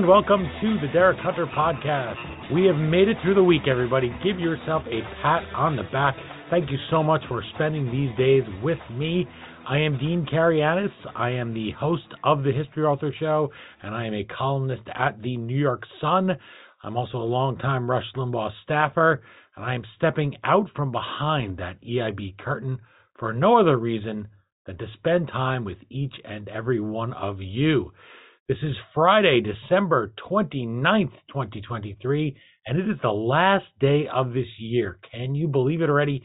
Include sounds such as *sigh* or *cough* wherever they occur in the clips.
and welcome to the Derek Hunter Podcast. We have made it through the week, everybody. Give yourself a pat on the back. Thank you so much for spending these days with me. I am Dean Karayanis. I am the host of the History Author Show, and I am a columnist at the New York Sun. I'm also a longtime Rush Limbaugh staffer, and I am stepping out from behind that EIB curtain for no other reason than to spend time with each and every one of you. This is Friday, December 29th, 2023, and it is the last day of this year. Can you believe it already?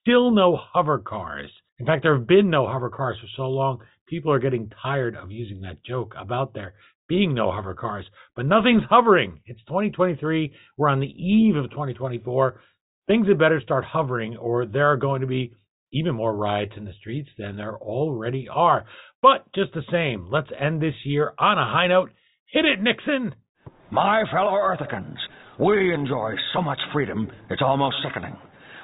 Still no hover cars. In fact, there have been no hover cars for so long, people are getting tired of using that joke about there being no hover cars. But nothing's hovering. It's 2023. We're on the eve of 2024. Things had better start hovering, or there are going to be even more riots in the streets than there already are. But just the same, let's end this year on a high note. Hit it, Nixon! My fellow Earthicans, we enjoy so much freedom, it's almost sickening.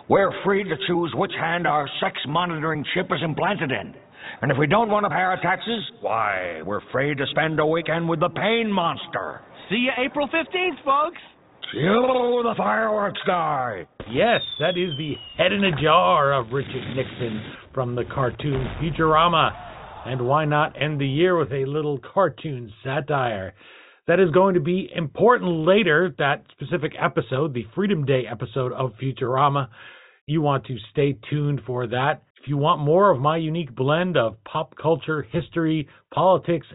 We're free to choose which hand our sex monitoring chip is implanted in. And if we don't want to pay our taxes, why, we're free to spend a weekend with the pain monster. See you April 15th, folks! Cue the fireworks guy! Yes, that is the head in a jar of Richard Nixon from the cartoon Futurama. And why not end the year with a little cartoon satire? That is going to be important later, that specific episode, the Freedom Day episode of Futurama. You want to stay tuned for that. If you want more of my unique blend of pop culture, history, politics,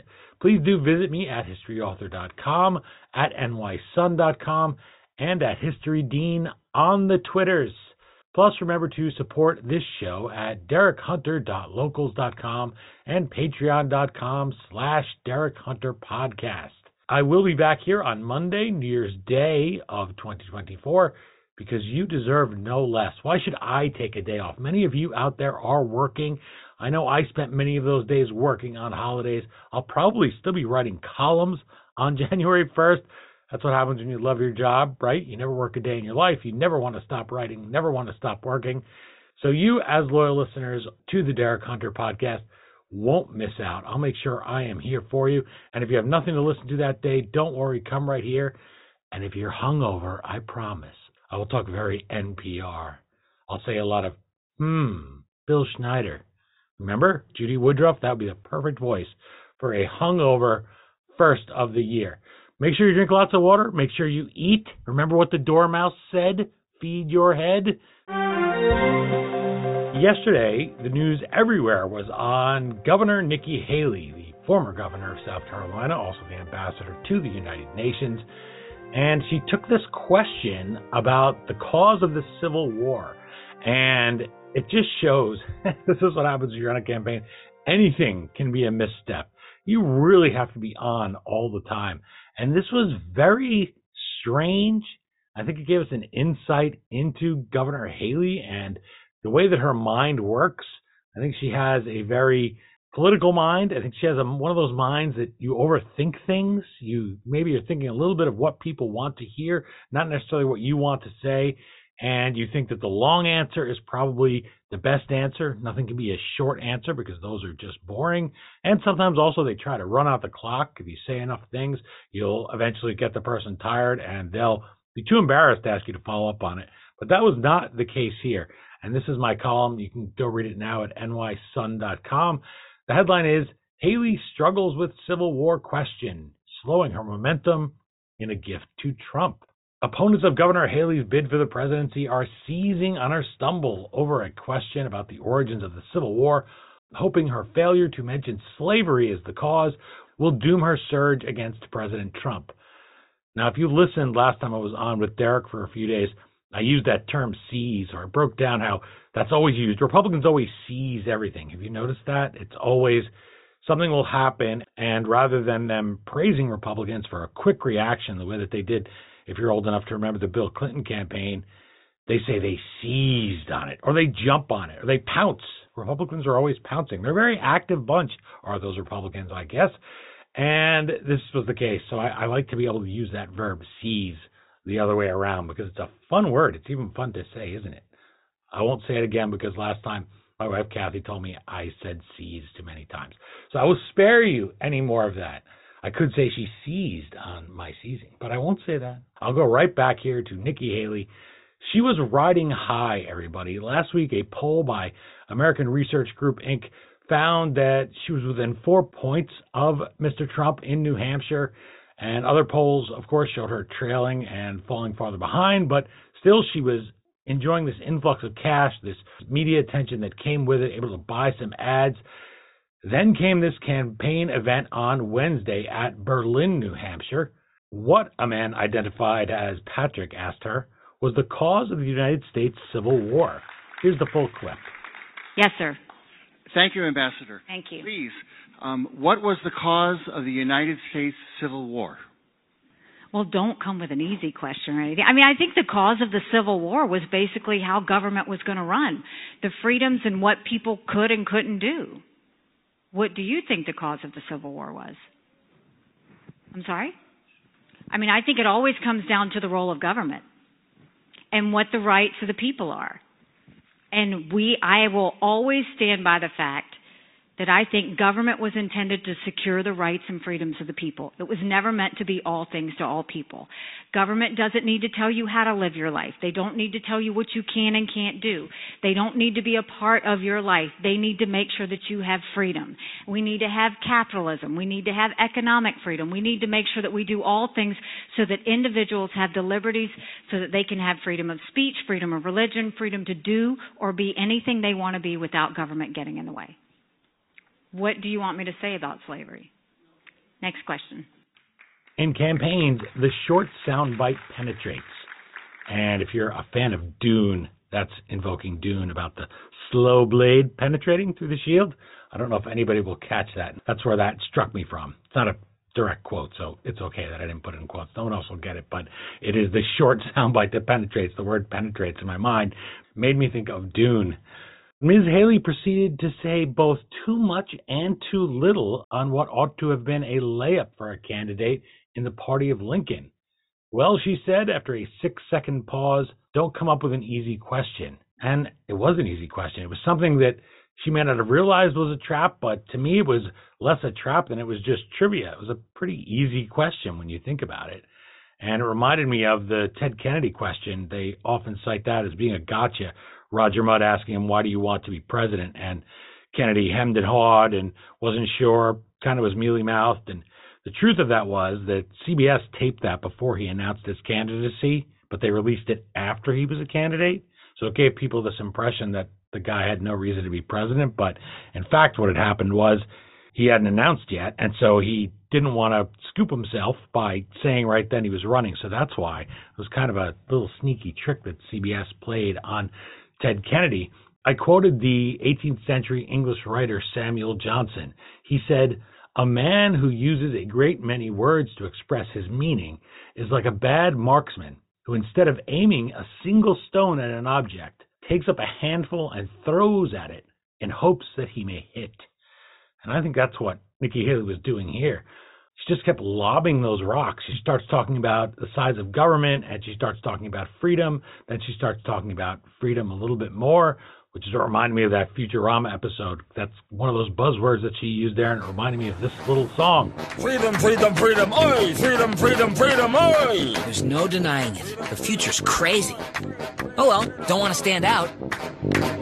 please do visit me at historyauthor.com, at nysun.com, and at historydean on the Twitters. Plus, remember to support this show at derekhunter.locals.com and patreon.com slash derekhunterpodcast. I will be back here on Monday, New Year's Day of 2024, because you deserve no less. Why should I take a day off? Many of you out there are working. I know I spent many of those days working on holidays. I'll probably still be writing columns on *laughs* January 1st. That's what happens when you love your job, right? You never work a day in your life. You never want to stop writing, never want to stop working. So, you, as loyal listeners to the Derek Hunter podcast, won't miss out. I'll make sure I am here for you. And if you have nothing to listen to that day, don't worry, come right here. And if you're hungover, I promise I will talk very NPR. I'll say a lot of, hmm, Bill Schneider. Remember Judy Woodruff? That would be the perfect voice for a hungover first of the year. Make sure you drink lots of water. Make sure you eat. Remember what the dormouse said feed your head. Yesterday, the news everywhere was on Governor Nikki Haley, the former governor of South Carolina, also the ambassador to the United Nations. And she took this question about the cause of the Civil War. And it just shows *laughs* this is what happens when you're on a campaign. Anything can be a misstep. You really have to be on all the time. And this was very strange. I think it gave us an insight into Governor Haley and the way that her mind works. I think she has a very political mind. I think she has a, one of those minds that you overthink things. You maybe you're thinking a little bit of what people want to hear, not necessarily what you want to say and you think that the long answer is probably the best answer. Nothing can be a short answer because those are just boring. And sometimes also they try to run out the clock. If you say enough things, you'll eventually get the person tired and they'll be too embarrassed to ask you to follow up on it. But that was not the case here. And this is my column. You can go read it now at nysun.com. The headline is Haley struggles with Civil War question, slowing her momentum in a gift to Trump. Opponents of Governor Haley's bid for the presidency are seizing on her stumble over a question about the origins of the Civil War, hoping her failure to mention slavery as the cause will doom her surge against President Trump. Now, if you listened last time I was on with Derek for a few days, I used that term seize, or I broke down how that's always used. Republicans always seize everything. Have you noticed that? It's always something will happen, and rather than them praising Republicans for a quick reaction, the way that they did if you're old enough to remember the Bill Clinton campaign, they say they seized on it or they jump on it or they pounce. Republicans are always pouncing. They're a very active bunch, are those Republicans, I guess. And this was the case. So I, I like to be able to use that verb seize the other way around because it's a fun word. It's even fun to say, isn't it? I won't say it again because last time my wife Kathy told me I said seize too many times. So I will spare you any more of that. I could say she seized on my seizing, but I won't say that. I'll go right back here to Nikki Haley. She was riding high, everybody. Last week, a poll by American Research Group Inc. found that she was within four points of Mr. Trump in New Hampshire. And other polls, of course, showed her trailing and falling farther behind, but still she was enjoying this influx of cash, this media attention that came with it, able to buy some ads. Then came this campaign event on Wednesday at Berlin, New Hampshire. What a man identified as Patrick asked her was the cause of the United States Civil War. Here's the full clip. Yes, sir. Thank you, Ambassador. Thank you. Please, um, what was the cause of the United States Civil War? Well, don't come with an easy question or anything. I mean, I think the cause of the Civil War was basically how government was going to run, the freedoms and what people could and couldn't do. What do you think the cause of the Civil War was? I'm sorry? I mean, I think it always comes down to the role of government and what the rights of the people are. And we, I will always stand by the fact that I think government was intended to secure the rights and freedoms of the people. It was never meant to be all things to all people. Government doesn't need to tell you how to live your life. They don't need to tell you what you can and can't do. They don't need to be a part of your life. They need to make sure that you have freedom. We need to have capitalism. We need to have economic freedom. We need to make sure that we do all things so that individuals have the liberties so that they can have freedom of speech, freedom of religion, freedom to do or be anything they want to be without government getting in the way. What do you want me to say about slavery? Next question. In campaigns, the short soundbite penetrates. And if you're a fan of Dune, that's invoking Dune about the slow blade penetrating through the shield. I don't know if anybody will catch that. That's where that struck me from. It's not a direct quote, so it's okay that I didn't put it in quotes. No one else will get it, but it is the short *laughs* soundbite that penetrates. The word penetrates in my mind made me think of Dune. Ms. Haley proceeded to say both too much and too little on what ought to have been a layup for a candidate in the party of Lincoln. Well, she said after a six second pause, don't come up with an easy question. And it was an easy question. It was something that she may not have realized was a trap, but to me it was less a trap than it was just trivia. It was a pretty easy question when you think about it. And it reminded me of the Ted Kennedy question. They often cite that as being a gotcha Roger Mudd asking him, why do you want to be president? And Kennedy hemmed and hawed and wasn't sure, kind of was mealy mouthed. And the truth of that was that CBS taped that before he announced his candidacy, but they released it after he was a candidate. So it gave people this impression that the guy had no reason to be president. But in fact, what had happened was he hadn't announced yet. And so he didn't want to scoop himself by saying right then he was running. So that's why it was kind of a little sneaky trick that CBS played on Ted Kennedy, I quoted the 18th century English writer Samuel Johnson. He said, A man who uses a great many words to express his meaning is like a bad marksman who, instead of aiming a single stone at an object, takes up a handful and throws at it in hopes that he may hit. And I think that's what Nikki Haley was doing here just kept lobbing those rocks. She starts talking about the size of government and she starts talking about freedom. Then she starts talking about freedom a little bit more, which is what reminded me of that Futurama episode. That's one of those buzzwords that she used there, and it reminded me of this little song. Freedom, freedom, freedom, oi! Freedom, freedom, freedom, oi! There's no denying it. The future's crazy. Oh well, don't want to stand out.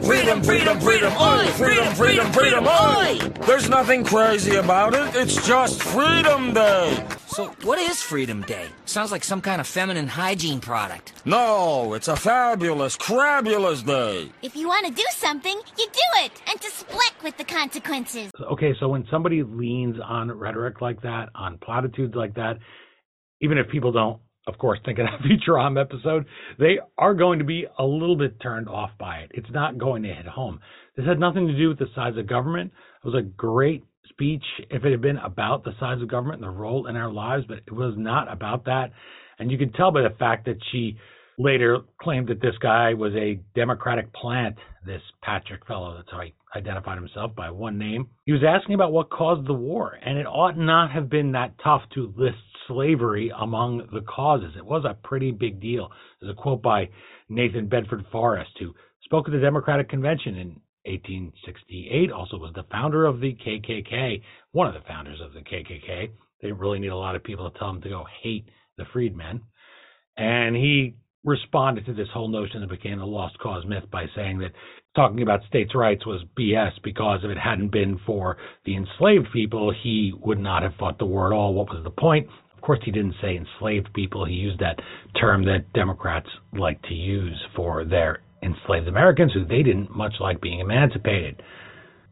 Freedom, freedom, freedom, oi! Freedom, freedom, freedom, oi! There's nothing crazy about it. It's just Freedom Day. So, what is Freedom Day? Sounds like some kind of feminine hygiene product. No, it's a fabulous, crabulous day. If you want to do something, you do it, and to split with the consequences. Okay, so when somebody leans on rhetoric like that, on platitudes like that, even if people don't, of course, think of that Futurama episode, they are going to be a little bit turned off by it. It's not going to hit home. This had nothing to do with the size of government. It was a great speech if it had been about the size of government and the role in our lives, but it was not about that. And you can tell by the fact that she later claimed that this guy was a Democratic plant, this Patrick fellow. That's how he identified himself by one name. He was asking about what caused the war, and it ought not have been that tough to list slavery among the causes. It was a pretty big deal. There's a quote by Nathan Bedford Forrest, who spoke at the Democratic Convention in 1868, also was the founder of the KKK, one of the founders of the KKK. They really need a lot of people to tell them to go hate the freedmen. And he responded to this whole notion that became the lost cause myth by saying that talking about states' rights was BS because if it hadn't been for the enslaved people, he would not have fought the war at all. What was the point? Of course, he didn't say enslaved people. He used that term that Democrats like to use for their enslaved Americans who they didn't much like being emancipated.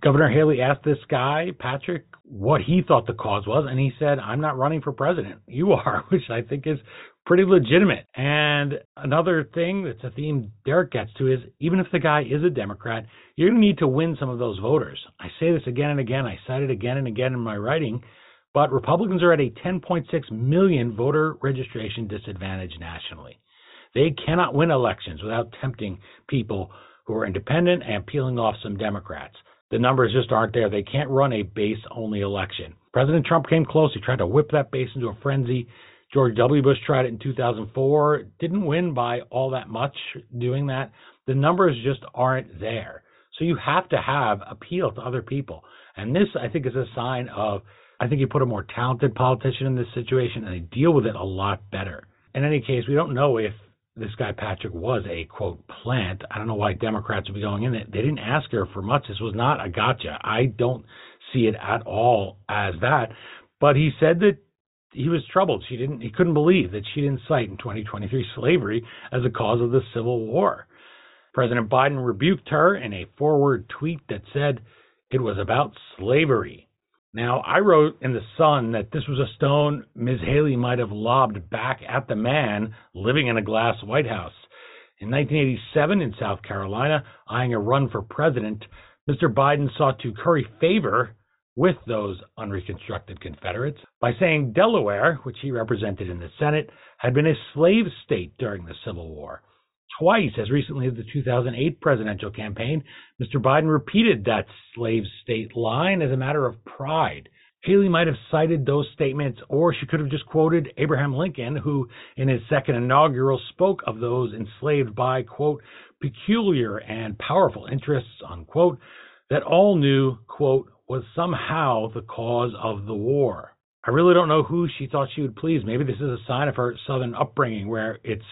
Governor Haley asked this guy, Patrick, what he thought the cause was, and he said, I'm not running for president. *laughs* You are, *laughs* which I think is pretty legitimate. And another thing that's a theme Derek gets to is even if the guy is a Democrat, you're going to need to win some of those voters. I say this again and again. I cite it again and again in my writing. But Republicans are at a 10.6 million voter registration disadvantage nationally. They cannot win elections without tempting people who are independent and peeling off some Democrats. The numbers just aren't there. They can't run a base only election. President Trump came close. He tried to whip that base into a frenzy. George W. Bush tried it in 2004, didn't win by all that much doing that. The numbers just aren't there. So you have to have appeal to other people. And this, I think, is a sign of, I think you put a more talented politician in this situation and they deal with it a lot better. In any case, we don't know if this guy Patrick was a quote plant. I don't know why Democrats would be going in it. They didn't ask her for much. This was not a gotcha. I don't see it at all as that. But he said that he was troubled. She didn't. He couldn't believe that she didn't cite in 2023 slavery as a cause of the Civil War. President Biden rebuked her in a forward tweet that said it was about slavery. Now, I wrote in the Sun that this was a stone Ms. Haley might have lobbed back at the man living in a glass White House. In 1987, in South Carolina, eyeing a run for president, Mr. Biden sought to curry favor with those unreconstructed Confederates by saying Delaware, which he represented in the Senate, had been a slave state during the Civil War. Twice, as recently as the 2008 presidential campaign, Mr. Biden repeated that slave state line as a matter of pride. Haley might have cited those statements, or she could have just quoted Abraham Lincoln, who in his second inaugural spoke of those enslaved by, quote, peculiar and powerful interests, unquote, that all knew, quote, was somehow the cause of the war. I really don't know who she thought she would please. Maybe this is a sign of her Southern upbringing where it's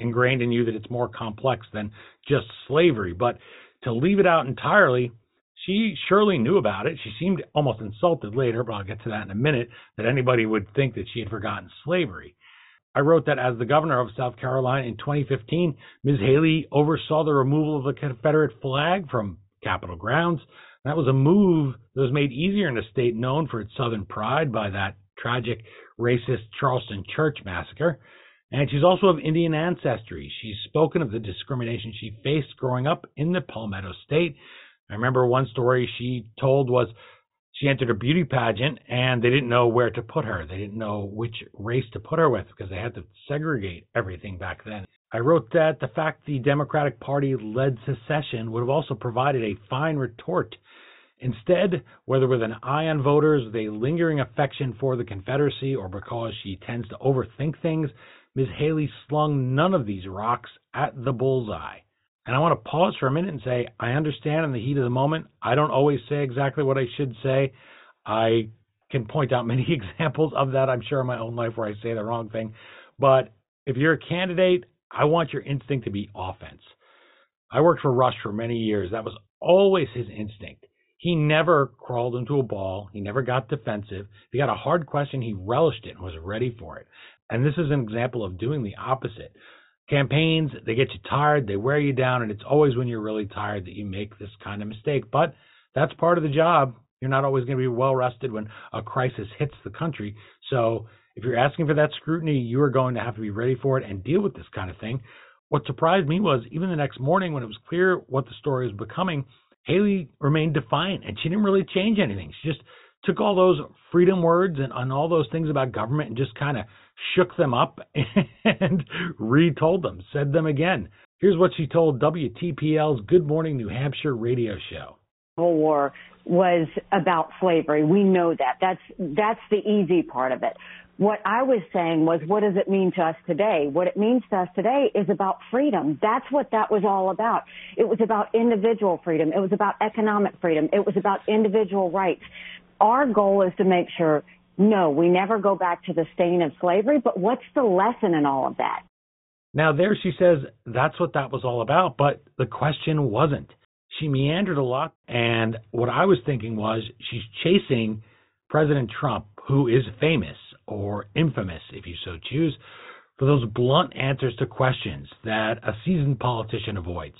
ingrained in you that it's more complex than just slavery. But to leave it out entirely, she surely knew about it. She seemed almost insulted later, but I'll get to that in a minute, that anybody would think that she had forgotten slavery. I wrote that as the governor of South Carolina in 2015, Ms. Haley oversaw the removal of the Confederate flag from Capitol grounds. That was a move that was made easier in a state known for its Southern pride by that tragic racist Charleston church massacre. And she's also of Indian ancestry. She's spoken of the discrimination she faced growing up in the Palmetto State. I remember one story she told was she entered a beauty pageant and they didn't know where to put her. They didn't know which race to put her with because they had to segregate everything back then. I wrote that the fact the Democratic Party led secession would have also provided a fine retort Instead, whether with an eye on voters, with a lingering affection for the Confederacy, or because she tends to overthink things, Ms. Haley slung none of these rocks at the bullseye. And I want to pause for a minute and say, I understand in the heat of the moment, I don't always say exactly what I should say. I can point out many *laughs* examples of that, I'm sure, in my own life where I say the wrong thing. But if you're a candidate, I want your instinct to be offense. I worked for Rush for many years. That was always his instinct. He never crawled into a ball. He never got defensive. If he got a hard question, he relished it and was ready for it. And this is an example of doing the opposite. Campaigns, they get you tired, they wear you down, and it's always when you're really tired that you make this kind of mistake. But that's part of the job. You're not always going to be well rested when a crisis hits the country. So if you're asking for that scrutiny, you are going to have to be ready for it and deal with this kind of thing. What surprised me was even the next morning when it was clear what the story was becoming, Haley remained defiant and she didn't really change anything. She just took all those freedom words and, and all those things about government and just kind of shook them up *laughs* and retold them, said them again. Here's what she told WTPL's Good Morning New Hampshire radio show. Civil War was about slavery. We know that. That's that's the easy part of it. What I was saying was, what does it mean to us today? What it means to us today is about freedom. That's what that was all about. It was about individual freedom. It was about economic freedom. It was about individual rights. Our goal is to make sure No, we never go back to the stain of slavery, but what's the lesson in all of that? Now, there she says that's what that was all about, but the question wasn't. She meandered a lot, and what I was thinking was she's chasing President Trump, who is famous or infamous, if you so choose, for those blunt answers to questions that a seasoned politician avoids.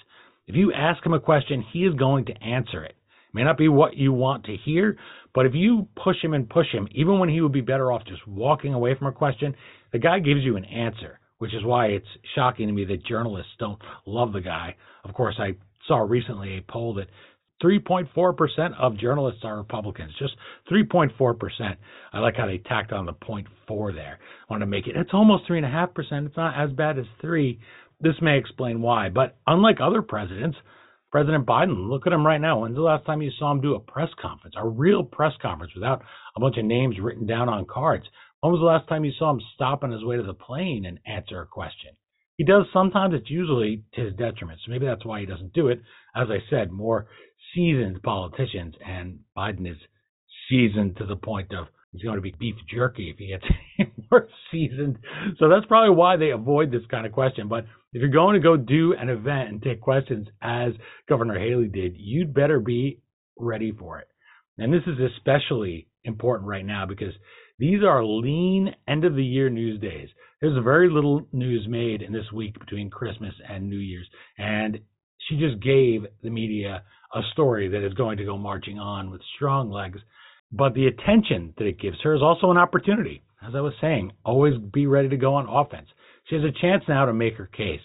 If you ask him a question, he is going to answer it. May not be what you want to hear, but if you push him and push him, even when he would be better off just walking away from a question, the guy gives you an answer, which is why it's shocking to me that journalists don't love the guy. Of course, I saw recently a poll that 3.4% of journalists are Republicans. Just 3.4%. I like how they tacked on the 0.4 there. I want to make it, it's almost 3.5%. It's not as bad as 3. This may explain why. But unlike other presidents, President Biden, look at him right now. When's the last time you saw him do a press conference, a real press conference without a bunch of names written down on cards? When was the last time you saw him stop on his way to the plane and answer a question? He does sometimes, it's usually to his detriment. So maybe that's why he doesn't do it. As I said, more seasoned politicians, and Biden is seasoned to the point of he's going to be beef jerky if he gets *laughs* more seasoned. So that's probably why they avoid this kind of question. But if you're going to go do an event and take questions as Governor Haley did, you'd better be ready for it. And this is especially important right now because these are lean end of the year news days. There's very little news made in this week between Christmas and New Year's. And she just gave the media a story that is going to go marching on with strong legs. But the attention that it gives her is also an opportunity. As I was saying, always be ready to go on offense. She has a chance now to make her case.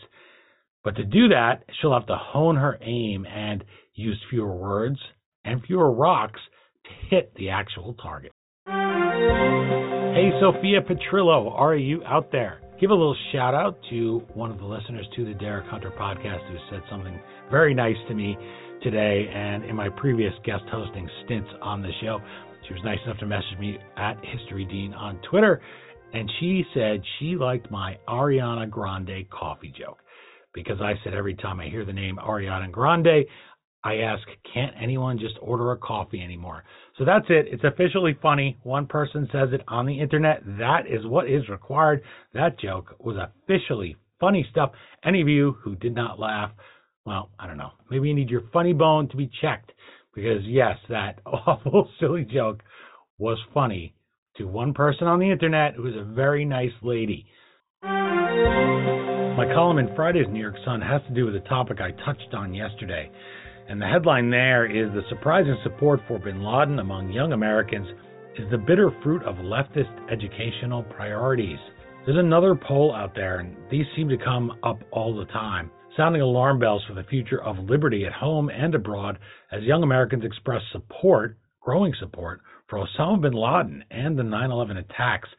But to do that, she'll have to hone her aim and use fewer words and fewer rocks to hit the actual target. Hey, Sophia Petrillo, are you out there? Give a little shout out to one of the listeners to the Derek Hunter podcast who said something very nice to me today and in my previous guest hosting stints on the show. She was nice enough to message me at History Dean on Twitter and she said she liked my Ariana Grande coffee joke because I said every time I hear the name Ariana Grande, I ask, can't anyone just order a coffee anymore? So that's it. It's officially funny. One person says it on the internet. That is what is required. That joke was officially funny stuff. Any of you who did not laugh, well, I don't know. Maybe you need your funny bone to be checked because, yes, that *laughs* awful, silly joke was funny to one person on the internet who is a very nice lady. My column in Friday's New York Sun has to do with a topic I touched on yesterday. And the headline there is The Surprising Support for bin Laden Among Young Americans is the bitter fruit of leftist educational priorities. There's another poll out there, and these seem to come up all the time, sounding alarm bells for the future of liberty at home and abroad as young Americans express support, growing support, for Osama bin Laden and the 9 11 attacks.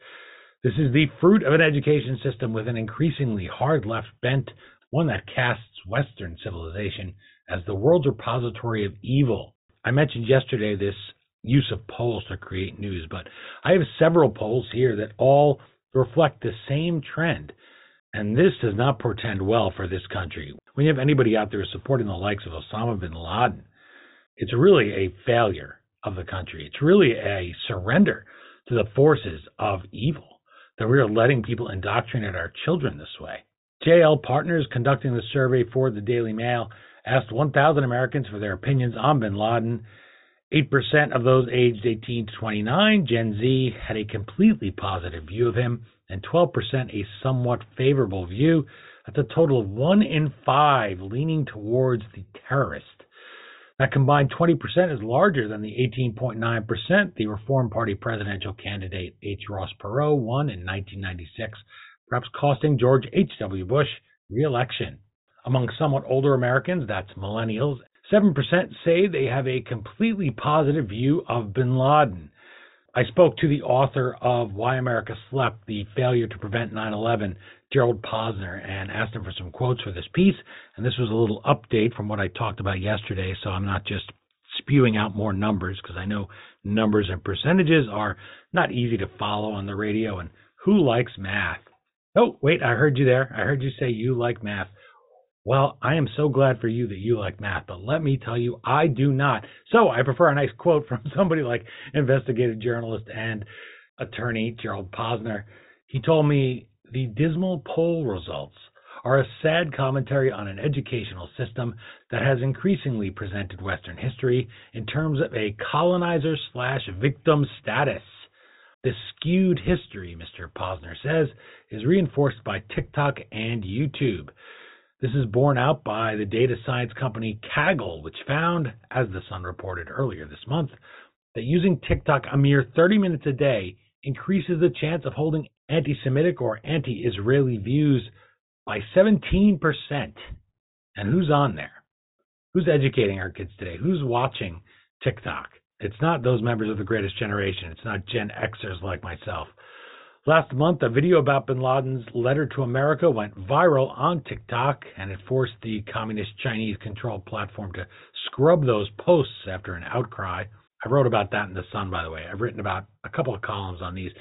This is the fruit of an education system with an increasingly hard left bent, one that casts Western civilization as the world's repository of evil. I mentioned yesterday this use of polls to create news, but I have several polls here that all reflect the same trend. And this does not portend well for this country. When you have anybody out there supporting the likes of Osama bin Laden, it's really a failure of the country. It's really a surrender to the forces of evil that we are letting people indoctrinate our children this way. JL Partners, conducting the survey for the Daily Mail, asked 1,000 Americans for their opinions on bin Laden. 8% of those aged 18 to 29, Gen Z, had a completely positive view of him, and 12% a somewhat favorable view. That's a total of 1 in 5 leaning towards the terrorist. That combined 20% is larger than the 18.9% the Reform Party presidential candidate H. Ross Perot won in 1996, perhaps costing George H.W. Bush re-election. Among somewhat older Americans, that's millennials, 7% say they have a completely positive view of bin Laden. I spoke to the author of Why America Slept, the failure to prevent 9 11, Gerald Posner, and asked him for some quotes for this piece. And this was a little update from what I talked about yesterday, so I'm not just spewing out more numbers because I know numbers and percentages are not easy to follow on the radio. And who likes math? Oh, wait, I heard you there. I heard you say you like math. Well, I am so glad for you that you like math, but let me tell you, I do not. So I prefer a nice quote from *laughs* somebody like investigative journalist and attorney, Gerald Posner. He told me the dismal poll results are a sad commentary on an educational system that has increasingly presented Western history in terms of a colonizer slash victim status. This skewed history, Mr. Posner says, is reinforced by TikTok and YouTube. This is borne out by the data science company Kaggle, which found, as the Sun reported earlier this month, that using TikTok a mere 30 minutes a day increases the chance of holding anti Semitic or anti Israeli views by 17%. And who's on there? Who's educating our kids today? Who's watching TikTok? It's not those members of the greatest generation. It's not Gen Xers like myself. Last month, a video about bin Laden's letter to America went viral on TikTok, and it forced the communist Chinese controlled platform to scrub those posts after an outcry. I wrote about that in The Sun, by the way. I've written about a couple of columns on these.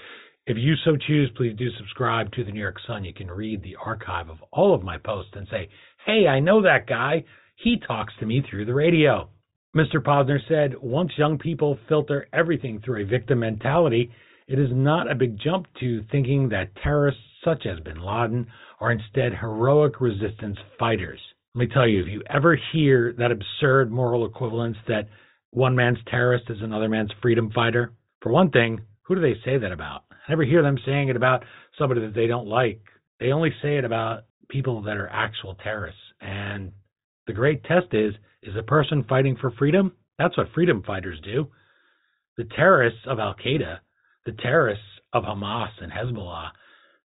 If you so choose, please do subscribe to the New York Sun. You can read the archive of all of my posts and say, hey, I know that guy. He talks to me through the radio. Mr. Posner said, once young people filter everything through a victim mentality, it is not a big jump to thinking that terrorists such as bin Laden are instead heroic resistance fighters. Let me tell you, if you ever hear that absurd moral equivalence that one man's terrorist is another man's freedom fighter, for one thing, who do they say that about? I never hear them saying it about somebody that they don't like. They only say it about people that are actual terrorists. And the great test is is a person fighting for freedom? That's what freedom fighters do. The terrorists of Al Qaeda, the terrorists of Hamas and Hezbollah,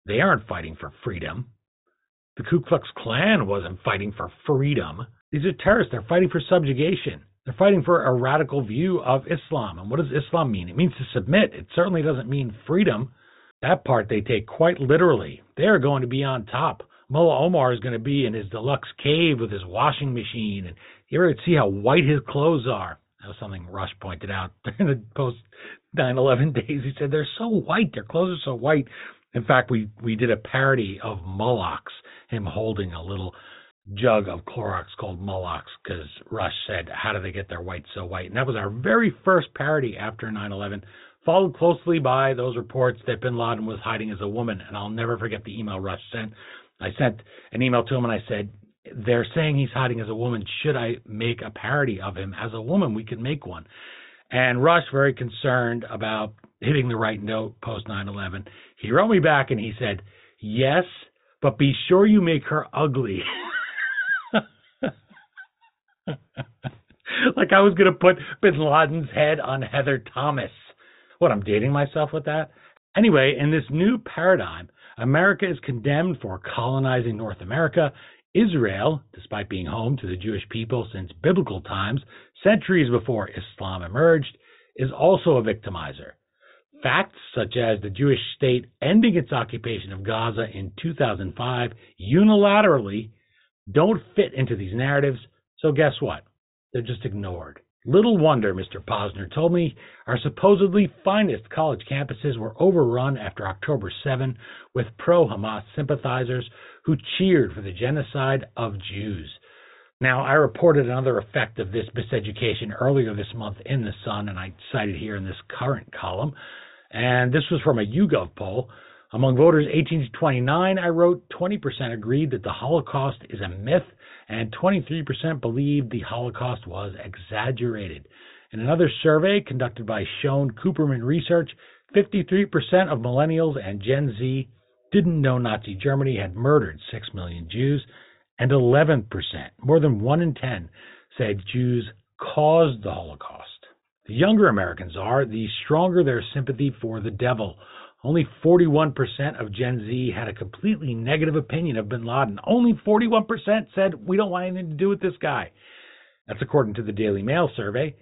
they aren't fighting for freedom. The Ku Klux Klan wasn't fighting for freedom. These are terrorists. They're fighting for subjugation. They're fighting for a radical view of Islam. And what does Islam mean? It means to submit. It certainly doesn't mean freedom. That part they take quite literally. They're going to be on top. Mullah Omar is going to be in his deluxe cave with his washing machine. And you ever see how white his clothes are? That was something Rush pointed out *laughs* during the post 9 11 days. He said they're so white. Their clothes are so white. In fact, we, we did a parody of Moloch's, him holding a little jug of Clorox called Moloch's because Rush said, How do they get their white so white? And that was our very first parody after 9 11, followed closely by those reports that bin Laden was hiding as a woman. And I'll never forget the email Rush sent. I sent an email to him and I said, They're saying he's hiding as a woman. Should I make a parody of him as a woman? We could make one. And Rush, very concerned about hitting the right note post 9 11, he wrote me back and he said, Yes, but be sure you make her ugly. *laughs* like I was going to put Bin Laden's head on Heather Thomas. What, I'm dating myself with that? Anyway, in this new paradigm, America is condemned for colonizing North America. Israel, despite being home to the Jewish people since biblical times, centuries before Islam emerged, is also a victimizer. Facts such as the Jewish state ending its occupation of Gaza in 2005 unilaterally don't fit into these narratives, so guess what? They're just ignored. Little wonder, Mr. Posner told me, our supposedly finest college campuses were overrun after October 7 with pro Hamas sympathizers who cheered for the genocide of Jews. Now, I reported another effect of this miseducation earlier this month in The Sun, and I cited here in this current column. And this was from a YouGov poll. Among voters 18 to 29, I wrote 20% agreed that the Holocaust is a myth and 23% believed the Holocaust was exaggerated. In another survey conducted by Schoen Cooperman Research, 53% of millennials and Gen Z didn't know Nazi Germany had murdered 6 million Jews, and 11%, more than 1 in 10, said Jews caused the Holocaust. The younger Americans are, the stronger their sympathy for the devil only 41% of Gen Z had a completely negative opinion of bin Laden. Only 41% said, we don't want anything to do with this guy. That's according to the Daily Mail survey.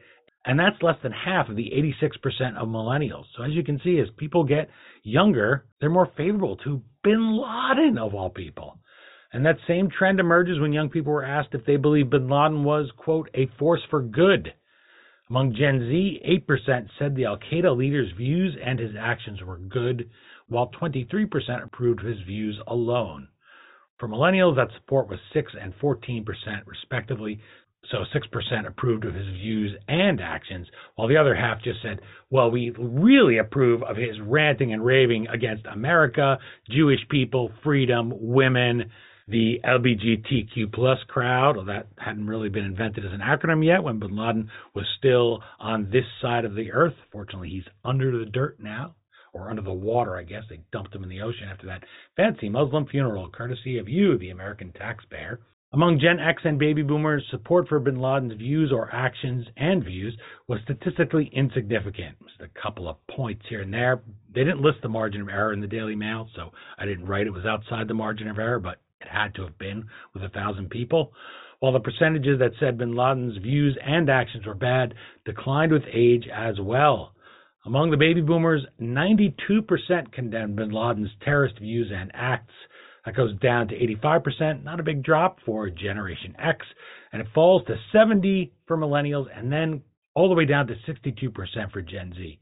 And that's less than half of the 86% of millennials. So as you can see, as people get younger, they're more favorable to bin Laden of all people. And that same trend emerges when young people were asked if they believe bin Laden was, quote, a force for good. Among Gen Z, 8% said the Al Qaeda leader's views and his actions were good, while 23% approved his views alone. For millennials, that support was 6 and 14% respectively. So 6% approved of his views and actions, while the other half just said, well, we really approve of his ranting and raving against America, Jewish people, freedom, women, the LGBTQ plus crowd. Well, that hadn't really been invented as an acronym yet when bin Laden was still on this side of the earth. Fortunately, he's under the dirt now, or under the water, I guess. They dumped him in the ocean after that fancy Muslim funeral, courtesy of you, the American taxpayer. Among Gen X and baby boomers, support for bin Laden's views or actions and views was statistically insignificant. Just a couple of points here and there. They didn't list the margin of error in the Daily Mail, so I didn't write it was outside the margin of error, but it had to have been with a thousand people. While the percentages that said bin Laden's views and actions were bad declined with age as well. Among the baby boomers, 92% condemned bin Laden's terrorist views and acts. That goes down to 85%, not a big drop for Generation X, and it falls to 70 for millennials, and then all the way down to 62% for Gen Z.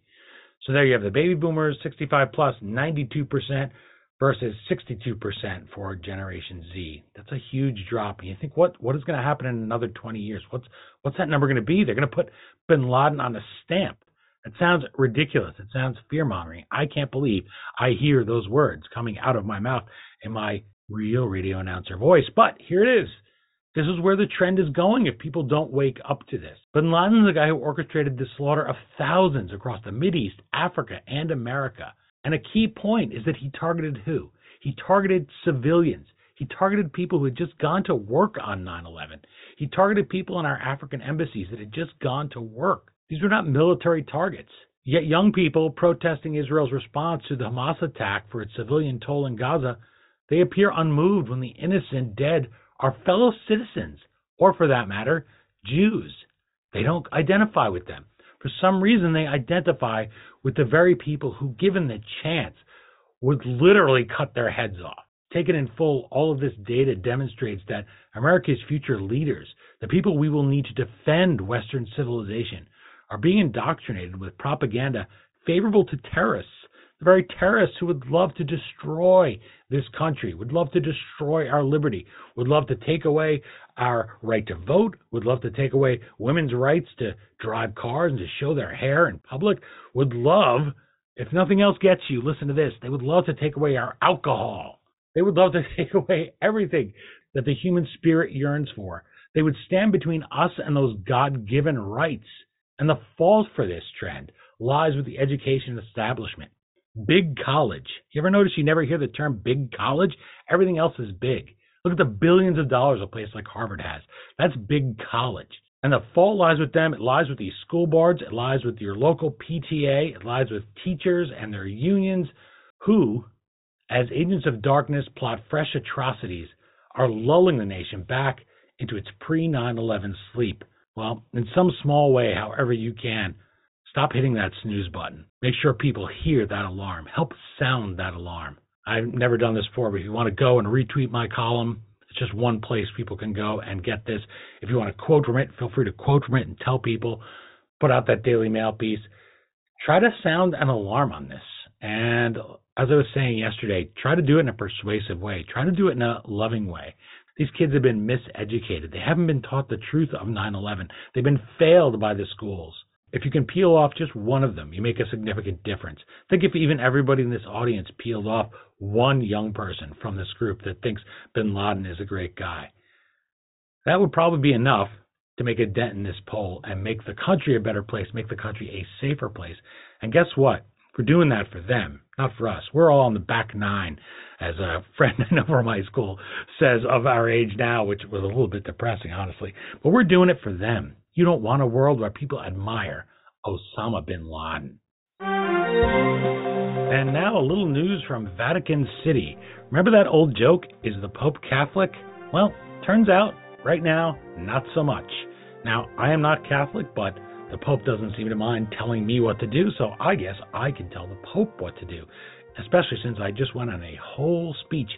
So there you have the baby boomers, 65 plus, 92% versus 62% for Generation Z. That's a huge drop. And you think, what what is going to happen in another 20 years? What's what's that number going to be? They're going to put Bin Laden on a stamp. It sounds ridiculous. It sounds fear mongering. I can't believe I hear those words coming out of my mouth in my real radio announcer voice. But here it is. This is where the trend is going if people don't wake up to this. Bin Laden is the guy who orchestrated the slaughter of thousands across the East, Africa, and America. And a key point is that he targeted who? He targeted civilians. He targeted people who had just gone to work on 9 11. He targeted people in our African embassies that had just gone to work. These were not military targets. Yet young people protesting Israel's response to the Hamas attack for its civilian toll in Gaza, they appear unmoved when the innocent dead are fellow citizens, or for that matter, Jews. They don't identify with them. For some reason, they identify with the very people who, given the chance, would literally cut their heads off. Taken in full, all of this data demonstrates that America's future leaders, the people we will need to defend Western civilization, are being indoctrinated with propaganda favorable to terrorists, the very terrorists who would love to destroy this country, would love to destroy our liberty, would love to take away our right to vote, would love to take away women's rights to drive cars and to show their hair in public, would love, if nothing else gets you, listen to this, they would love to take away our alcohol. They would love to *laughs* take away everything that the human spirit yearns for. They would stand between us and those God given rights. And the fault for this trend lies with the education establishment. Big college. You ever notice you never hear the term big college? Everything else is big. Look at the billions of dollars a place like Harvard has. That's big college. And the fault lies with them. It lies with these school boards. It lies with your local PTA. It lies with teachers and their unions who, as agents of darkness, plot fresh atrocities, are lulling the nation back into its pre 9 11 sleep. Well, in some small way, however you can, stop hitting that snooze button. Make sure people hear that alarm. Help sound that alarm. I've never done this before, but if you want to go and retweet my column, it's just one place people can go and get this. If you want to quote from it, feel free to quote from it and tell people. Put out that Daily Mail piece. Try to sound an alarm on this. And as I was saying yesterday, try to do it in a persuasive way. Try to do it in a loving way. These kids have been miseducated. They haven't been taught the truth of 9 11. They've been failed by the schools. If you can peel off just one of them, you make a significant difference. Think if even everybody in this audience peeled off one young person from this group that thinks bin Laden is a great guy. That would probably be enough to make a dent in this poll and make the country a better place, make the country a safer place. And guess what? We're doing that for them, not for us. We're all on the back nine, as a friend I know from high school says of our age now, which was a little bit depressing, honestly. But we're doing it for them. You don't want a world where people admire Osama bin Laden. And now a little news from Vatican City. Remember that old joke, is the Pope Catholic? Well, turns out, right now, not so much. Now, I am not Catholic, but the Pope doesn't seem to mind telling me what to do, so I guess I can tell the Pope what to do, especially since I just went on a whole speech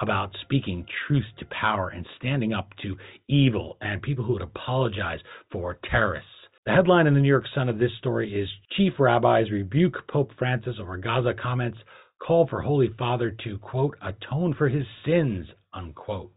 about speaking truth to power and standing up to evil and people who would apologize for terrorists. The headline in the New York Sun of this story is Chief Rabbis rebuke Pope Francis over Gaza comments, call for Holy Father to, quote, atone for his sins, unquote.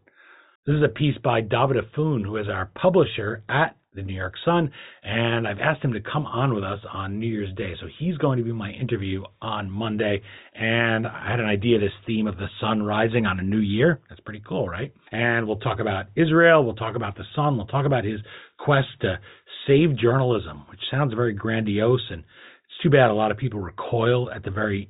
This is a piece by David Efune, who is our publisher at the New York Sun, and I've asked him to come on with us on New Year's Day. So he's going to be my interview on Monday, and I had an idea this theme of the sun rising on a new year. That's pretty cool, right? And we'll talk about Israel, we'll talk about the sun, we'll talk about his quest to save journalism, which sounds very grandiose, and it's too bad a lot of people recoil at the very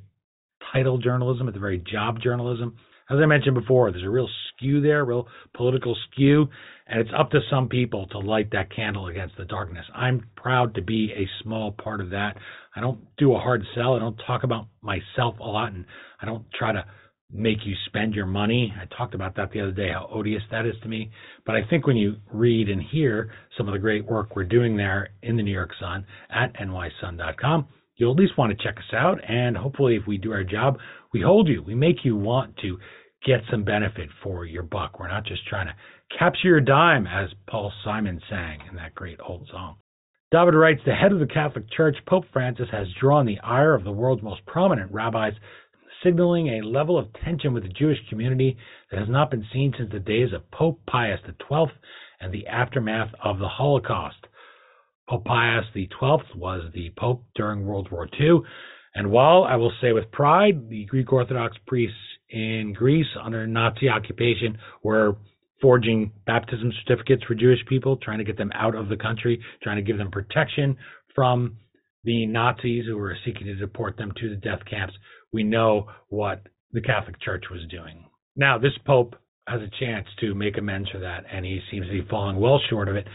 title journalism, at the very job journalism. As I mentioned before, there's a real skew there, real political skew, and it's up to some people to light that candle against the darkness. I'm proud to be a small part of that. I don't do a hard sell. I don't talk about myself a lot, and I don't try to make you spend your money. I talked about that the other day, how odious that is to me. But I think when you read and hear some of the great work we're doing there in the New York Sun at nysun.com, you'll at least want to check us out. And hopefully, if we do our job, we hold you. We make you want to get some benefit for your buck. We're not just trying to capture your dime, as Paul Simon sang in that great old song. David writes The head of the Catholic Church, Pope Francis, has drawn the ire of the world's most prominent rabbis, signaling a level of tension with the Jewish community that has not been seen since the days of Pope Pius XII and the aftermath of the Holocaust. Pope Pius XII was the Pope during World War II, and while I will say with pride, the Greek Orthodox priests in Greece under Nazi occupation were forging baptism certificates for Jewish people, trying to get them out of the country, trying to give them protection from the Nazis who were seeking to deport them to the death camps. We know what the Catholic Church was doing. Now, this Pope has a chance to make amends for that, and he seems to be falling well short of it.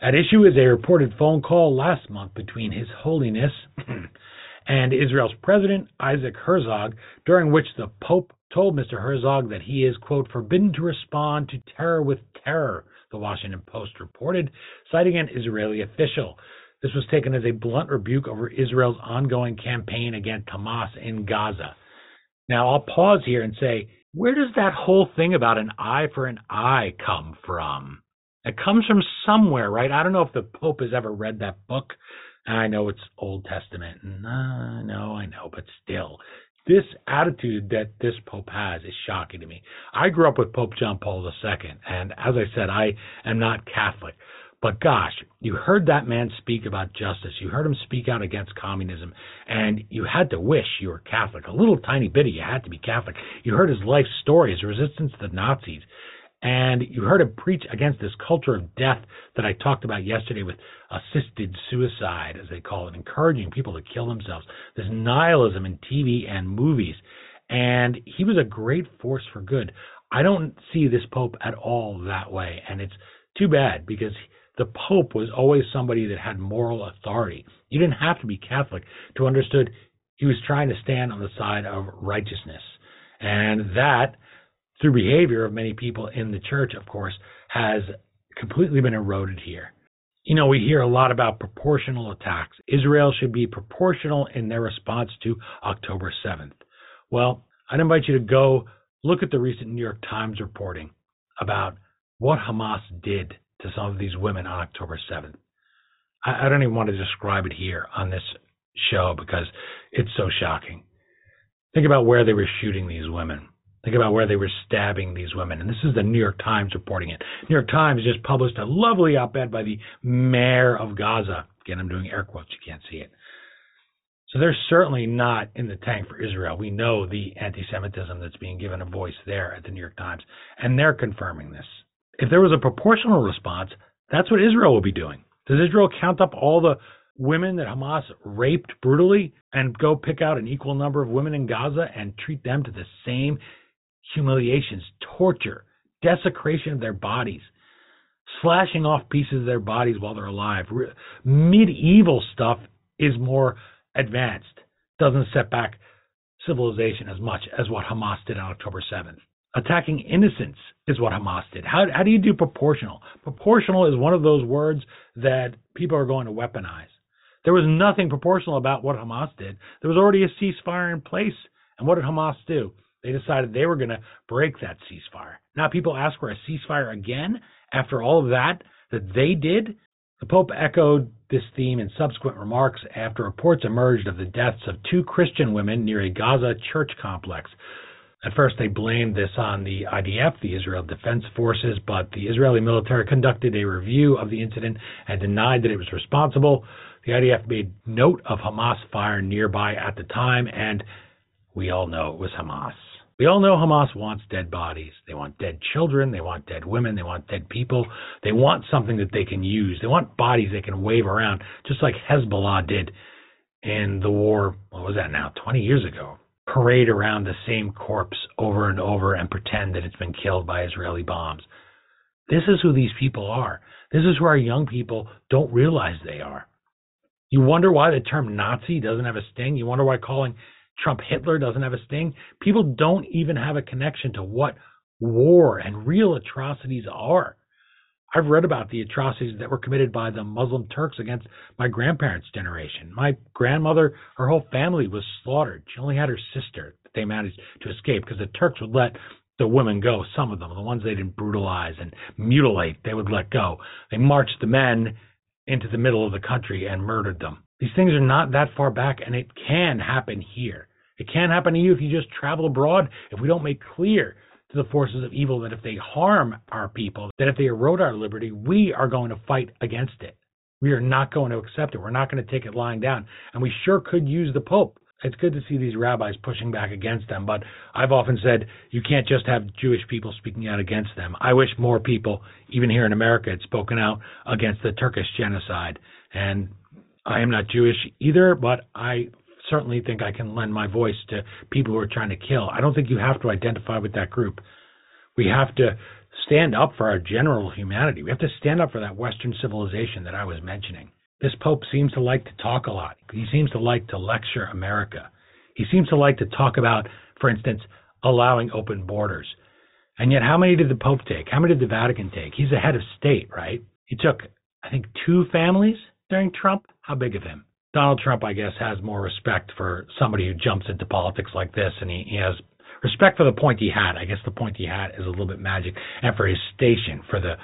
At issue is a reported phone call last month between His Holiness *clears throat* and Israel's President Isaac Herzog, during which the Pope told Mr. Herzog that he is, quote, forbidden to respond to terror with terror, the Washington Post reported, citing an Israeli official. This was taken as a blunt rebuke over Israel's ongoing campaign against Hamas in Gaza. Now, I'll pause here and say, where does that whole thing about an eye for an eye come from? It comes from somewhere, right? I don't know if the Pope has ever read that book. I know it's Old Testament. No, no, I know, but still, this attitude that this Pope has is shocking to me. I grew up with Pope John Paul II, and as I said, I am not Catholic. But gosh, you heard that man speak about justice. You heard him speak out against communism, and you had to wish you were Catholic. A little tiny bit of you had to be Catholic. You heard his life story, his resistance to the Nazis. And you heard him preach against this culture of death that I talked about yesterday with assisted suicide, as they call it, encouraging people to kill themselves, this nihilism in TV and movies. And he was a great force for good. I don't see this Pope at all that way. And it's too bad because the Pope was always somebody that had moral authority. You didn't have to be Catholic to understand he was trying to stand on the side of righteousness. And that through behavior of many people in the church, of course, has completely been eroded here. You know, we hear a lot about proportional attacks. Israel should be proportional in their response to October 7th. Well, I'd invite you to go look at the recent New York Times reporting about what Hamas did to some of these women on October 7th. I, I don't even want to describe it here on this show because it's so shocking. Think about where they were shooting these women. Think about where they were stabbing these women. And this is the New York Times reporting it. New York Times just published a lovely op ed by the mayor of Gaza. Again, I'm doing air quotes, you can't see it. So they're certainly not in the tank for Israel. We know the anti Semitism that's being given a voice there at the New York Times, and they're confirming this. If there was a proportional response, that's what Israel will be doing. Does Israel count up all the women that Hamas raped brutally and go pick out an equal number of women in Gaza and treat them to the same humiliations, torture, desecration of their bodies, slashing off pieces of their bodies while they're alive. Medieval stuff is more advanced, doesn't set back civilization as much as what Hamas did on October 7th. Attacking innocents is what Hamas did. How, how do you do proportional? Proportional is one of those words that people are going to weaponize. There was nothing proportional about what Hamas did. There was already a ceasefire in place. And what did Hamas do? They decided they were going to break that ceasefire. Now people ask for a ceasefire again after all of that that they did. The Pope echoed this theme in subsequent remarks after reports emerged of the deaths of two Christian women near a Gaza church complex. At first, they blamed this on the IDF, the Israel Defense Forces, but the Israeli military conducted a review of the incident and denied that it was responsible. The IDF made note of Hamas fire nearby at the time, and we all know it was Hamas. We all know Hamas wants dead bodies. They want dead children. They want dead women. They want dead people. They want something that they can use. They want bodies they can wave around, just like Hezbollah did in the war. What was that now? 20 years ago parade around the same corpse over and over and pretend that it's been killed by Israeli bombs. This is who these people are. This is who our young people don't realize they are. You wonder why the term Nazi doesn't have a sting. You wonder why calling Trump Hitler doesn't have a sting. People don't even have a connection to what war and real atrocities are. I've read about the atrocities that were committed by the Muslim Turks against my grandparents' generation. My grandmother, her whole family was slaughtered. She only had her sister that they managed to escape because the Turks would let the women go, some of them, the ones they didn't brutalize and mutilate, they would let go. They marched the men into the middle of the country and murdered them. These things are not that far back, and it can happen here. It can't happen to you if you just travel abroad, if we don't make clear to the forces of evil that if they harm our people, that if they erode our liberty, we are going to fight against it. We are not going to accept it. We're not going to take it lying down. And we sure could use the Pope. It's good to see these rabbis pushing back against them, but I've often said you can't just have Jewish people speaking out against them. I wish more people, even here in America, had spoken out against the Turkish genocide. And I am not Jewish either, but I certainly think I can lend my voice to people who are trying to kill. I don't think you have to identify with that group. We have to stand up for our general humanity. We have to stand up for that Western civilization that I was mentioning. This Pope seems to like to talk a lot. He seems to like to lecture America. He seems to like to talk about, for instance, allowing open borders. And yet, how many did the Pope take? How many did the Vatican take? He's the head of state, right? He took, I think, two families during Trump. How big of him? Donald Trump, I guess, has more respect for somebody who jumps into politics like this, and he, he has respect for the point he had. I guess the point he had is a little bit magic, and for his station, for the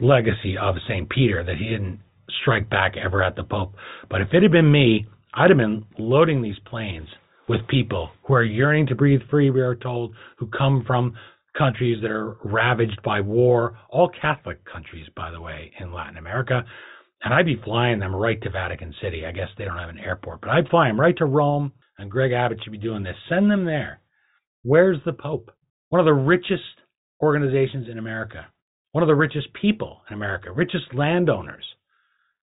legacy of St. Peter, that he didn't strike back ever at the Pope. But if it had been me, I'd have been loading these planes with people who are yearning to breathe free, we are told, who come from countries that are ravaged by war, all Catholic countries, by the way, in Latin America, and I'd be flying them right to Vatican City. I guess they don't have an airport, but I'd fly them right to Rome, and Greg Abbott should be doing this. Send them there. Where's the Pope? One of the richest organizations in America, one of the richest people in America, richest landowners.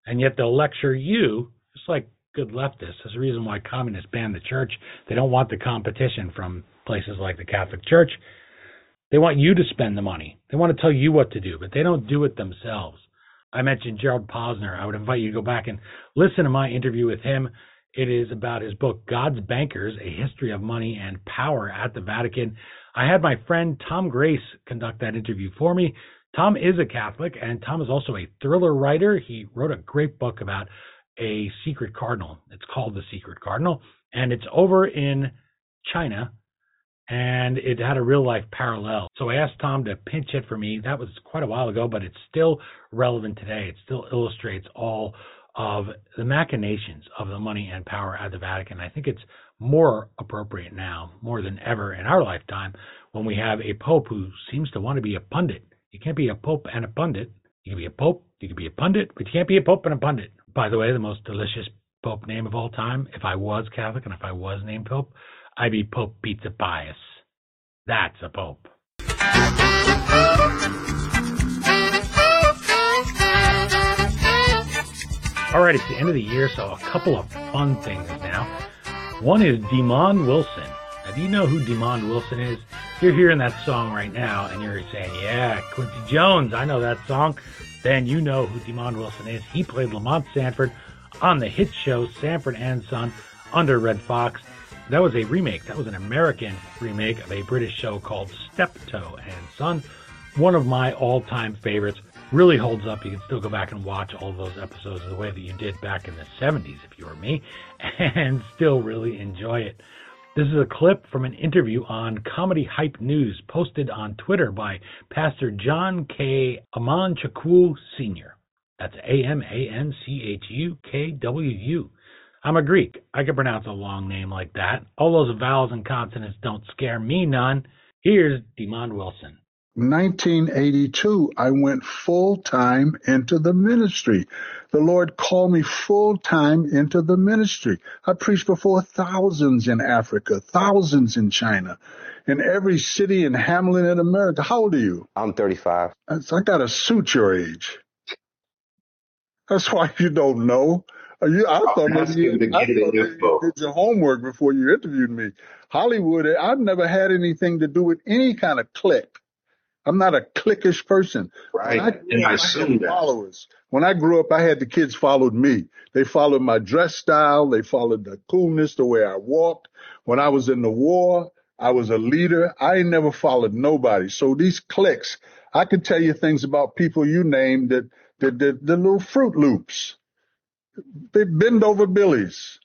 And yet they'll lecture you, just like good leftists. There's a reason why communists ban the church. They don't want the competition from places like the Catholic Church. They want you to spend the money. They want to tell you what to do, but they don't do it themselves. I mentioned Gerald Posner. I would invite you to go back and listen to my interview with him. It is about his book, God's Bankers A History of Money and Power at the Vatican. I had my friend Tom Grace conduct that interview for me. Tom is a Catholic, and Tom is also a thriller writer. He wrote a great book about a secret cardinal. It's called The Secret Cardinal, and it's over in China and it had a real life parallel. So I asked Tom to pinch hit for me. That was quite a while ago, but it's still relevant today. It still illustrates all of the machinations of the money and power at the Vatican. I think it's more appropriate now, more than ever in our lifetime, when we have a pope who seems to want to be a pundit. You can't be a pope and a pundit. You can be a pope, you can be a pundit, but you can't be a pope and a pundit. By the way, the most delicious pope name of all time, if I was Catholic and if I was named pope, I be Pope Pizza Pius. That's a Pope. All right, it's the end of the year, so a couple of fun things now. One is Demond Wilson. Now, do you know who Demond Wilson is? If you're hearing that song right now, and you're saying, "Yeah, Quincy Jones, I know that song." Then you know who Demond Wilson is. He played Lamont Sanford on the hit show Sanford and Son under Redd Foxx. That was a remake. That was an American remake of a British show called Steptoe and Son. One of my all-time favorites. Really holds up. You can still go back and watch all those episodes the way that you did back in the 70s, if you were me, *laughs* and still really enjoy it. This is a clip from an interview on Comedy Hype News posted on Twitter by Pastor John K. Amanchukwu Sr. That's A M A N C H U K W U. I'm a Greek. I can pronounce a long name like that. All those vowels and consonants don't scare me none. Here's Demond Wilson. 1982, I went full time into the ministry. The Lord called me full time into the ministry. I preached before thousands in Africa, thousands in China, in every city and hamlet in America. How old are you? I'm 35. I gotta suit your age. That's why you don't know. You, I oh, thought maybe you, I thought you did your homework before you interviewed me. Hollywood, eh, I've never had anything to do with any kind of clique. I'm not a cliquish person. Right. I, and I, I assume that. Followers. When I grew up, I had the kids followed me. They followed my dress style. They followed the coolness, the way I walked. When I was in the war, I was a leader. I ain't never followed nobody. So these cliques, I can tell you things about people you named that, that, that the little Fruit Loops. They bend over billies.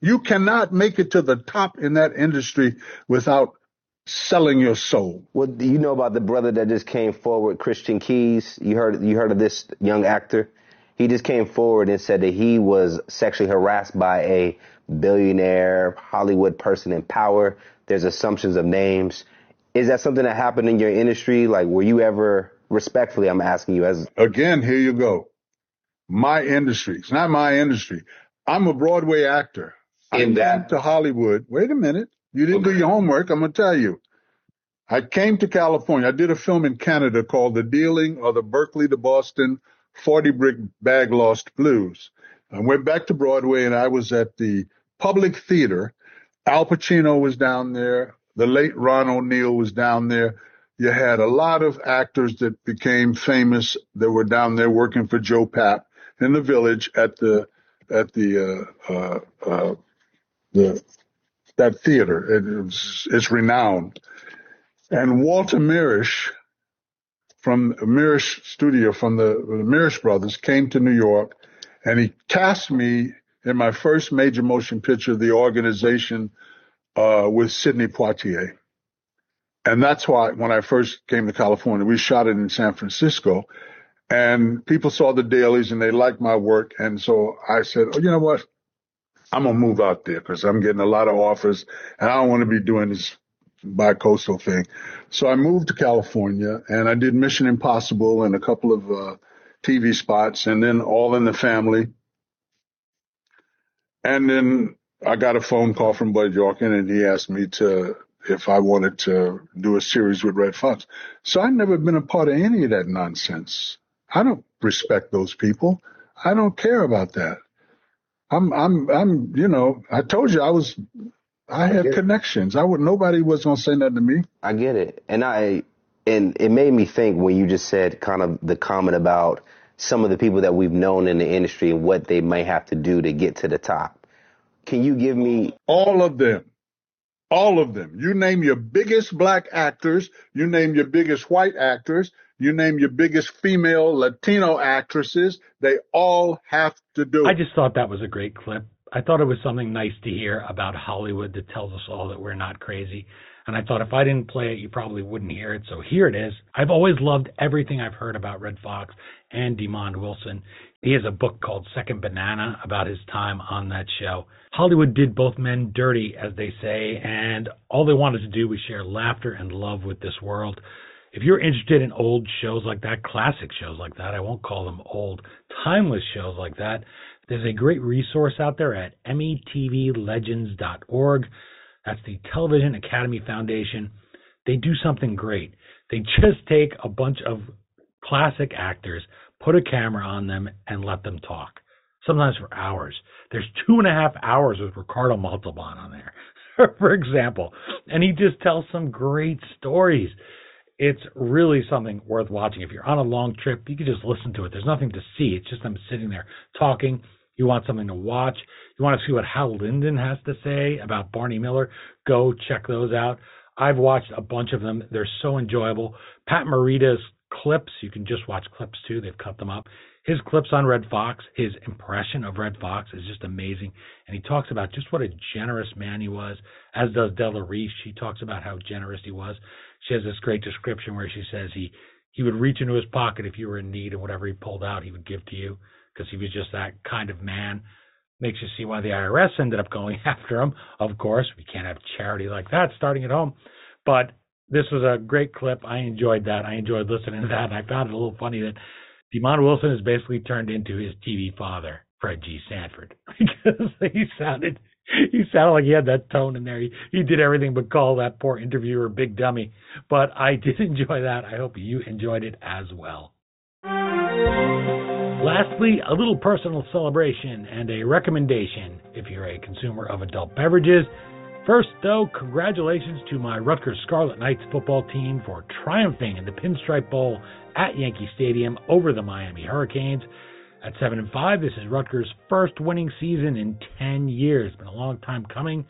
You cannot make it to the top in that industry without selling your soul. What do you know about the brother that just came forward, Christian Keyes? You heard you heard of this young actor? He just came forward and said that he was sexually harassed by a billionaire Hollywood person in power. There's assumptions of names. Is that something that happened in your industry? Like, were you ever respectfully? I'm asking you as again. Here you go. My industry. It's not my industry. I'm a Broadway actor. In I that to Hollywood. Wait a minute. You didn't okay. do your homework. I'm going to tell you. I came to California. I did a film in Canada called The Dealing or the Berkeley to Boston 40 Brick Bag Lost Blues. I went back to Broadway and I was at the Public Theater. Al Pacino was down there. The late Ron O'Neal was down there. You had a lot of actors that became famous that were down there working for Joe Papp in the village at the at the uh, uh, uh, the that theater. It, it's, it's renowned. And Walter Mirisch from Mirisch Studio from the, the Mirisch brothers came to New York and he cast me in my first major motion picture, The Organization, uh, with Sidney Poitier. And that's why when I first came to California, we shot it in San Francisco and people saw the dailies and they liked my work. And so I said, oh, you know what? I'm gonna move out there because I'm getting a lot of offers and I don't want to be doing this bi-coastal thing. So I moved to California and I did Mission Impossible and a couple of uh, TV spots and then All in the Family. And then I got a phone call from Bud Yorkin and he asked me to if I wanted to do a series with Redd Foxx. So I've never been a part of any of that nonsense. I don't respect those people. I don't care about that. I'm, I'm, I'm, you know, I told you I was, I had connections. I would, nobody was going to say nothing to me. I get it. And I, and it made me think when you just said kind of the comment about some of the people that we've known in the industry and what they may have to do to get to the top. Can you give me all of them? All of them. You name your biggest black actors, you name your biggest white actors, you name your biggest female Latino actresses, they all have to do it. I just thought that was a great clip. I thought it was something nice to hear about Hollywood that tells us all that we're not crazy. And I thought if I didn't play it, you probably wouldn't hear it. So here it is. I've always loved everything I've heard about Redd Foxx and Demond Wilson. He has a book called Second Banana about his time on that show. Hollywood did both men dirty, as they say, and all they wanted to do was share laughter and love with this world if you're interested in old shows like that, classic shows like that, I won't call them old, timeless shows like that, there's a great resource out there at EmmyTVLegends.org. That's the Television Academy Foundation. They do something great. They just take a bunch of classic actors, put a camera on them, and let them talk. Sometimes for hours. There's two and a half hours with Ricardo Montalban on there, *laughs* for example. And he just tells some great stories it's really something worth watching. If you're on a long trip, you can just listen to it. There's nothing to see. It's just them sitting there talking. You want something to watch. You want to see what Hal Linden has to say about Barney Miller. Go check those out. I've watched a bunch of them. They're so enjoyable. Pat Morita's clips, you can just watch clips too. They've cut them up. His clips on Redd Foxx, his impression of Redd Foxx is just amazing. And he talks about just what a generous man he was, as does Della Reese. She talks about how generous he was she has this great description where she says he he would reach into his pocket if you were in need and whatever he pulled out he would give to you because he was just that kind of man Makes you see why the IRS ended up going *laughs* after him. Of course, we can't have charity like that starting at home. But this was a great clip. I enjoyed that. I enjoyed listening to that. And I found it a little funny that Demond Wilson has basically turned into his TV father, Fred G. Sanford, *laughs* because he sounded *laughs* he sounded like he had that tone in there. He, he did everything but call that poor interviewer big dummy. But I *laughs* did enjoy that. I hope you enjoyed it as well. Lastly, a little personal celebration and a recommendation if you're a consumer of adult beverages. First, though, congratulations to my Rutgers Scarlet Knights football team for triumphing in the Pinstripe Bowl at Yankee Stadium over the Miami Hurricanes. At 7 and 5, this is Rutgers' first winning season in 10 years. It's been a long time coming.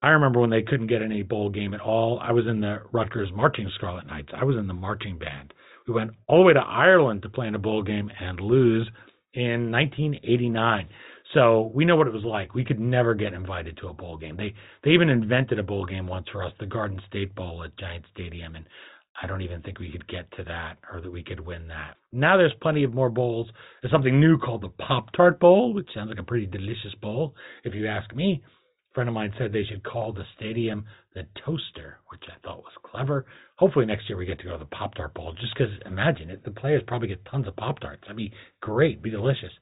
I remember when they couldn't get any bowl game at all. I was in the Rutgers Marching Scarlet Knights. I was in the marching band. We went all the way to Ireland to play in a bowl game and lose in 1989. So we know what it was like. We could never get invited to a bowl game. They they even invented a bowl game once for us, the Garden State Bowl at Giant Stadium, and I don't even think we could get to that or that we could win that. Now there's plenty of more bowls. There's something new called the Pop Tart Bowl, which sounds like a pretty delicious bowl, if you ask me. A friend of mine said they should call the stadium the Toaster, which I thought was clever. Hopefully next year we get to go to the Pop Tart Bowl, just because imagine it, the players probably get tons of Pop Tarts. That'd be great, be delicious.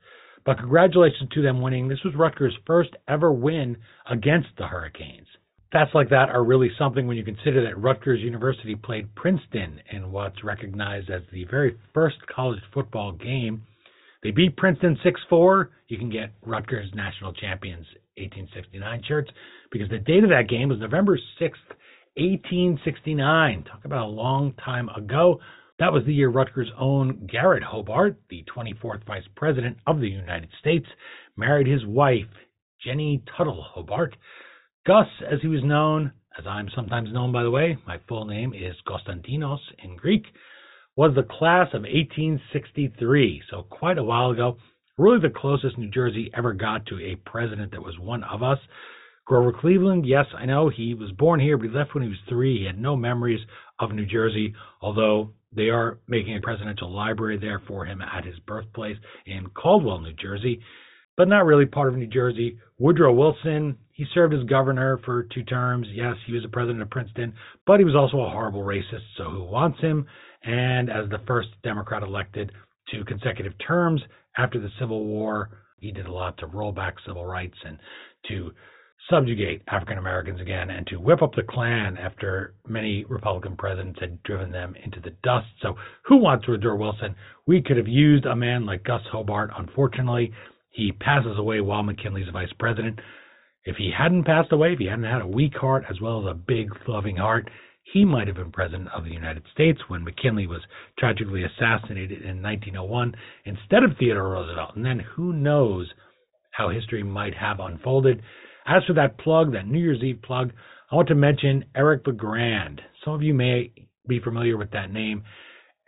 But congratulations to them winning. This was Rutgers' first ever win against the Hurricanes. Stats like that are really something when you consider that Rutgers University played Princeton in what's recognized as the very first college football game. They beat Princeton 6 4. You can get Rutgers National Champions 1869 shirts because the date of that game was November 6th, 1869. Talk about a long time ago. That was the year Rutgers' own Garret Hobart, the 24th Vice President of the United States, married his wife, Jenny Tuttle Hobart. Gus, as he was known, as I'm sometimes known by the way, my full name is Konstantinos in Greek, was the class of 1863, so quite a while ago. Really the closest New Jersey ever got to a president that was one of us. Grover Cleveland, yes, I know he was born here, but he left when he was three. He had no memories of New Jersey, although they are making a presidential library there for him at his birthplace in Caldwell, New Jersey, but not really part of New Jersey. Woodrow Wilson, he served as governor for two terms. Yes, he was a president of Princeton, but he was also a horrible racist, so who wants him? And as the first Democrat elected to consecutive terms after the Civil War, he did a lot to roll back civil rights and to subjugate African Americans again and to whip up the Klan after many Republican presidents had driven them into the dust. So, who wants Woodrow Wilson? We could have used a man like Gus Hobart. Unfortunately, he passes away while McKinley's vice president. If he hadn't passed away, if he hadn't had a weak heart as well as a big, loving heart, he might have been president of the United States when McKinley was tragically assassinated in 1901 instead of Theodore Roosevelt. And then who knows how history might have unfolded. As for that plug, that New Year's Eve plug, I want to mention Eric LeGrand. Some of you may be familiar with that name.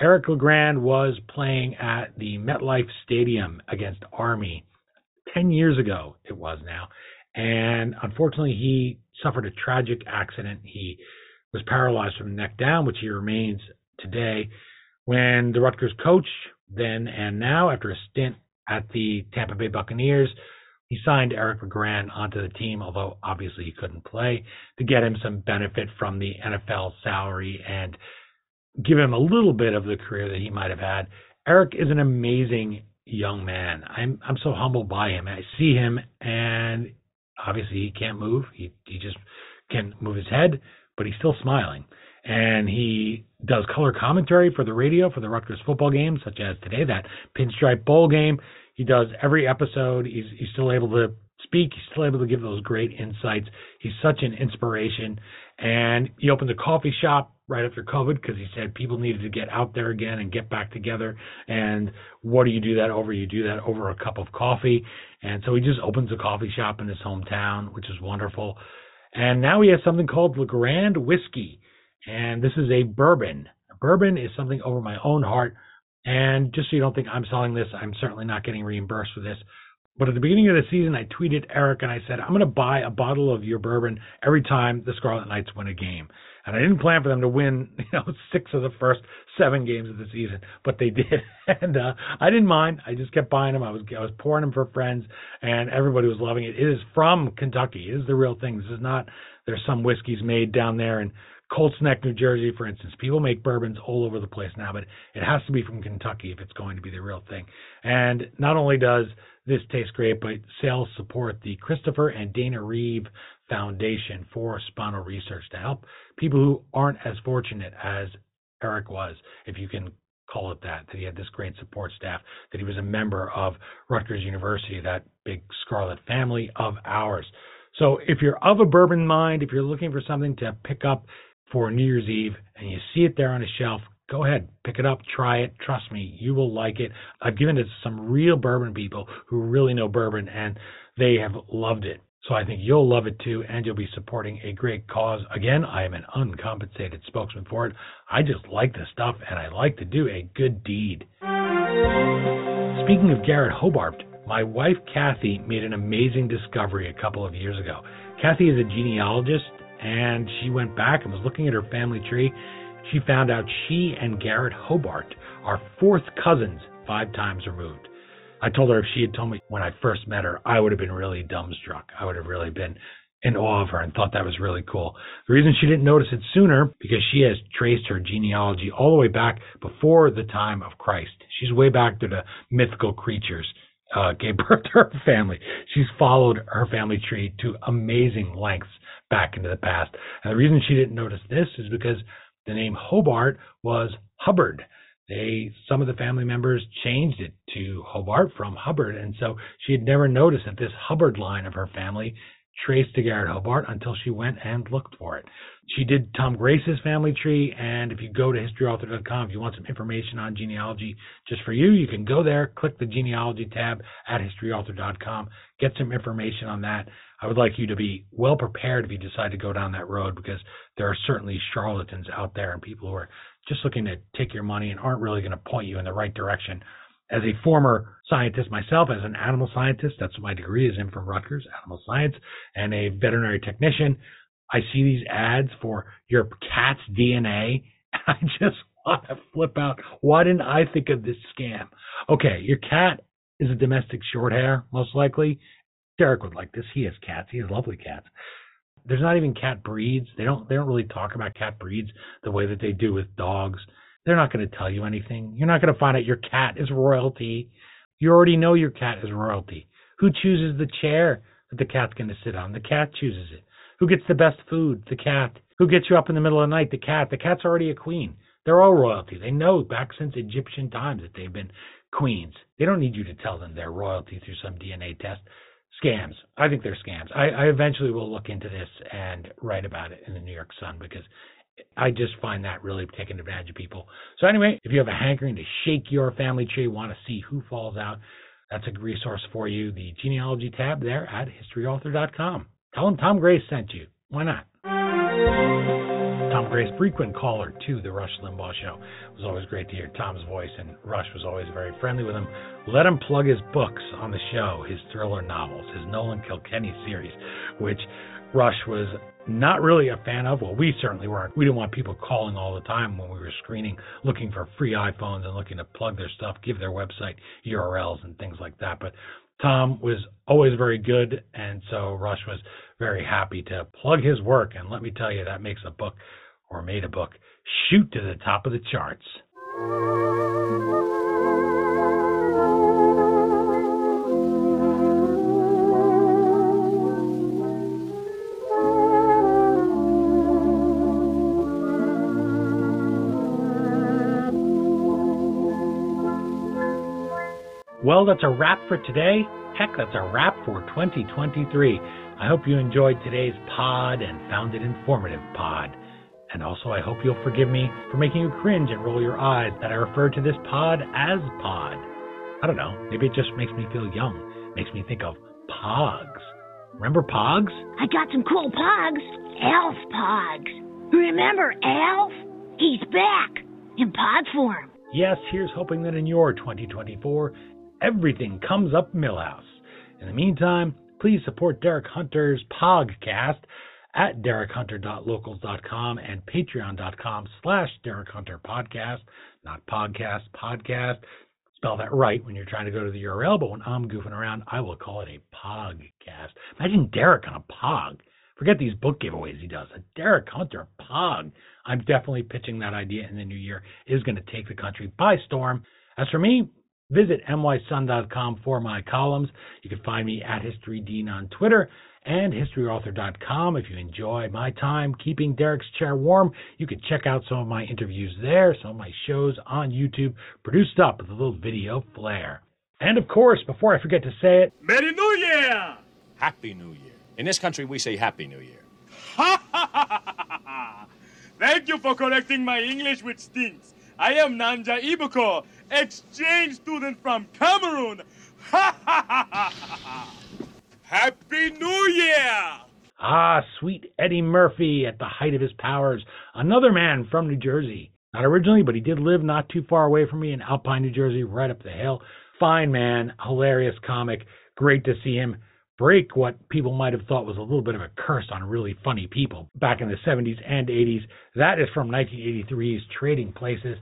Eric LeGrand was playing at the MetLife Stadium against Army 10 years ago, it was now. And unfortunately, he suffered a tragic accident. He was paralyzed from the neck down, which he remains today. When the Rutgers coach, then and now, after a stint at the Tampa Bay Buccaneers, he signed Eric LeGrand onto the team, although obviously he couldn't play, to get him some benefit from the NFL salary and give him a little bit of the career that he might have had. Eric is an amazing young man. I'm I'm so humbled by him. I see him and obviously he can't move. He he just can't move his head, but he's still smiling. And he does color commentary for the radio for the Rutgers football games, such as today, that Pinstripe Bowl game. He does every episode. He's he's still able to speak. He's still able to give those great insights. He's such an inspiration. And he opened a coffee shop right after COVID because he said people needed to get out there again and get back together. And what do you do that over? You do that over a cup of coffee. And so he just opens a coffee shop in his hometown, which is wonderful. And now he has something called LeGrand Whiskey. And this is a bourbon. Bourbon is something over my own heart. And just so you don't think I'm selling this, I'm certainly not getting reimbursed for this. But at the beginning of the season, I tweeted Eric and I said, I'm going to buy a bottle of your bourbon every time the Scarlet Knights win a game. And I didn't plan for them to win, *laughs* you know, six of the first seven games of the season, but they *laughs* did. And uh, I didn't mind. I just kept buying them. I was I was pouring them for friends, and everybody was loving it. It is from Kentucky. It is the real thing. This is not. There's some whiskeys made down there in Colts Neck, New Jersey, for instance. People make bourbons all over the place now, but it has to be from Kentucky if it's going to be the real thing. And not only does this taste great, but sales support the Christopher and Dana Reeve Foundation for Spinal Research to help people who aren't as fortunate as Eric was, if you can call it that, that he had this great support staff, that he was a member of Rutgers University, that big Scarlet family of ours. So if you're of a bourbon mind, if you're looking for something to pick up for New Year's Eve and you see it there on a shelf, go ahead, pick it up, try it. Trust me, you will like it. I've given it to some real bourbon people who really know bourbon and they have loved it. So I think you'll love it too, and you'll be supporting a great cause. Again, I am an uncompensated spokesman for it. I just like the stuff, and I like to do a good deed. Speaking of Garret Hobart, my wife Kathy made an amazing discovery a couple of years ago. Kathy is a genealogist, and she went back and was looking at her family tree. She found out she and Garret Hobart are fourth cousins, five times removed. I told her if she had told me when I first met her, I would have been really dumbstruck. I would have really been in awe of her and thought that was really cool. The reason she didn't notice it sooner because she has traced her genealogy all the way back before the time of Christ. She's way back to the mythical creatures uh, *laughs* gave birth to her family. She's followed her family tree to amazing lengths back into the past. And the reason she didn't notice this is because the name Hobart was Hubbard they some of the family members changed it to Hobart from Hubbard, and so she had never noticed that this Hubbard line of her family traced to Garret Hobart until she went and looked for it. She did Tom Grace's family tree, and if you go to historyauthor.com, if you want some information on genealogy just for you, you can go there, click the genealogy tab at historyauthor.com, get some information on that. I would like you to be well prepared if you decide to go down that road because there are certainly charlatans out there and people who are just looking to take your money and aren't really going to point you in the right direction. As a former scientist myself, as an animal scientist, that's what my degree is in from Rutgers, animal science, and a veterinary technician, I see these ads for your cat's DNA, *laughs* and I just want to flip out. Why didn't I think of this scam? Okay, your cat is a domestic short hair, most likely. Derek would like this. He has cats. He has lovely cats there's not even cat breeds. They don't they don't really talk about cat breeds the way that they do with dogs. They're not going to tell you anything. You're not going to find out your cat is royalty. You already know your cat is royalty. Who chooses the chair that the cat's going to sit on? The cat chooses it. Who gets the best food? The cat. Who gets you up in the middle of the night? The cat. The cat's already a queen. They're all royalty. They know back since Egyptian times that they've been queens. They don't need you to tell them they're royalty through some DNA test scams. I think they're scams. I, I eventually will look into this and write about it in the New York Sun because I just find that really taking advantage of people. So anyway, if you have a hankering to shake your family tree, want to see who falls out, that's a resource for you. The genealogy tab there at historyauthor.com. Tell them Tom Grace sent you. Why not? Tom Grace, frequent caller to the Rush Limbaugh show. It was always great to hear Tom's voice, and Rush was always very friendly with him. Let him plug his books on the show, his thriller novels, his Nolan Kilkenny series, which Rush was not really a fan of. Well, we certainly weren't. We didn't want people calling all the time when we were screening, looking for free iPhones and looking to plug their stuff, give their website URLs and things like that. But Tom was always very good, and so Rush was very happy to plug his work. And let me tell you, that makes a book or made a book shoot to the top of the charts. Well, that's a wrap for today. Heck, that's a wrap for 2023. I hope you enjoyed today's pod and found it informative pod. And also, I hope you'll forgive me for making you cringe and roll your eyes that I refer to this pod as pod. I don't know, maybe it just makes me feel young. Makes me think of Pogs. Remember Pogs? I got some cool Pogs. Alf Pogs. Remember Alf? He's back in pod form. Yes, here's hoping that in your 2024, everything comes up Milhouse. In the meantime, please support Derek Hunter's Pogcast at derekhunter.locals.com and patreon.com slash Derek Hunter Podcast, not podcast, podcast. Spell that right when you're trying to go to the URL, but when I'm goofing around, I will call it a Pogcast. Imagine Derek on a Pog. Forget these book giveaways he does. A Derek Hunter Pog. I'm definitely pitching that idea in the new year. It is going to take the country by storm. As for me, visit nysun.com for my columns. You can find me at HistoryDean on Twitter and historyauthor.com. If you enjoy my time keeping Derek's chair warm, you can check out some of my interviews there, some of my shows on YouTube, produced up with a little video flair. And of course, before I forget to say it, Merry New Year! Happy New Year. In this country, we say Happy New Year. Ha ha ha ha ha! Thank you for correcting my English, which stinks. I am Nanja Ibuko, exchange student from Cameroon. Ha ha ha ha ha! Happy New Year! Ah, sweet Eddie Murphy at the height of his powers, another man from New Jersey. Not originally, but he did live not too far away from me in Alpine, New Jersey, right up the hill. Fine man, hilarious comic. Great to see him break what people might have thought was a little bit of a curse on really funny people back in the 70s and 80s. That is from 1983's Trading Places.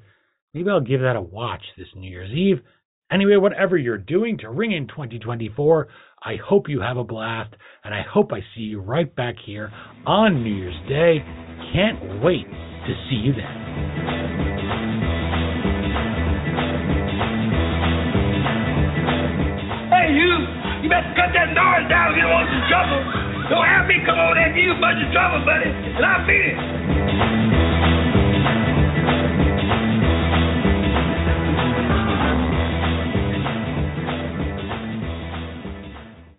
Maybe I'll give that a watch this New Year's Eve. Anyway, whatever you're doing to ring in 2024, I hope you have a blast, and I hope I see you right back here on New Year's Day. Can't wait to see you then. Hey, you! You better cut that noise down if you don't want some trouble. Don't have me come over there you bunch of trouble, buddy, and I'll beat it.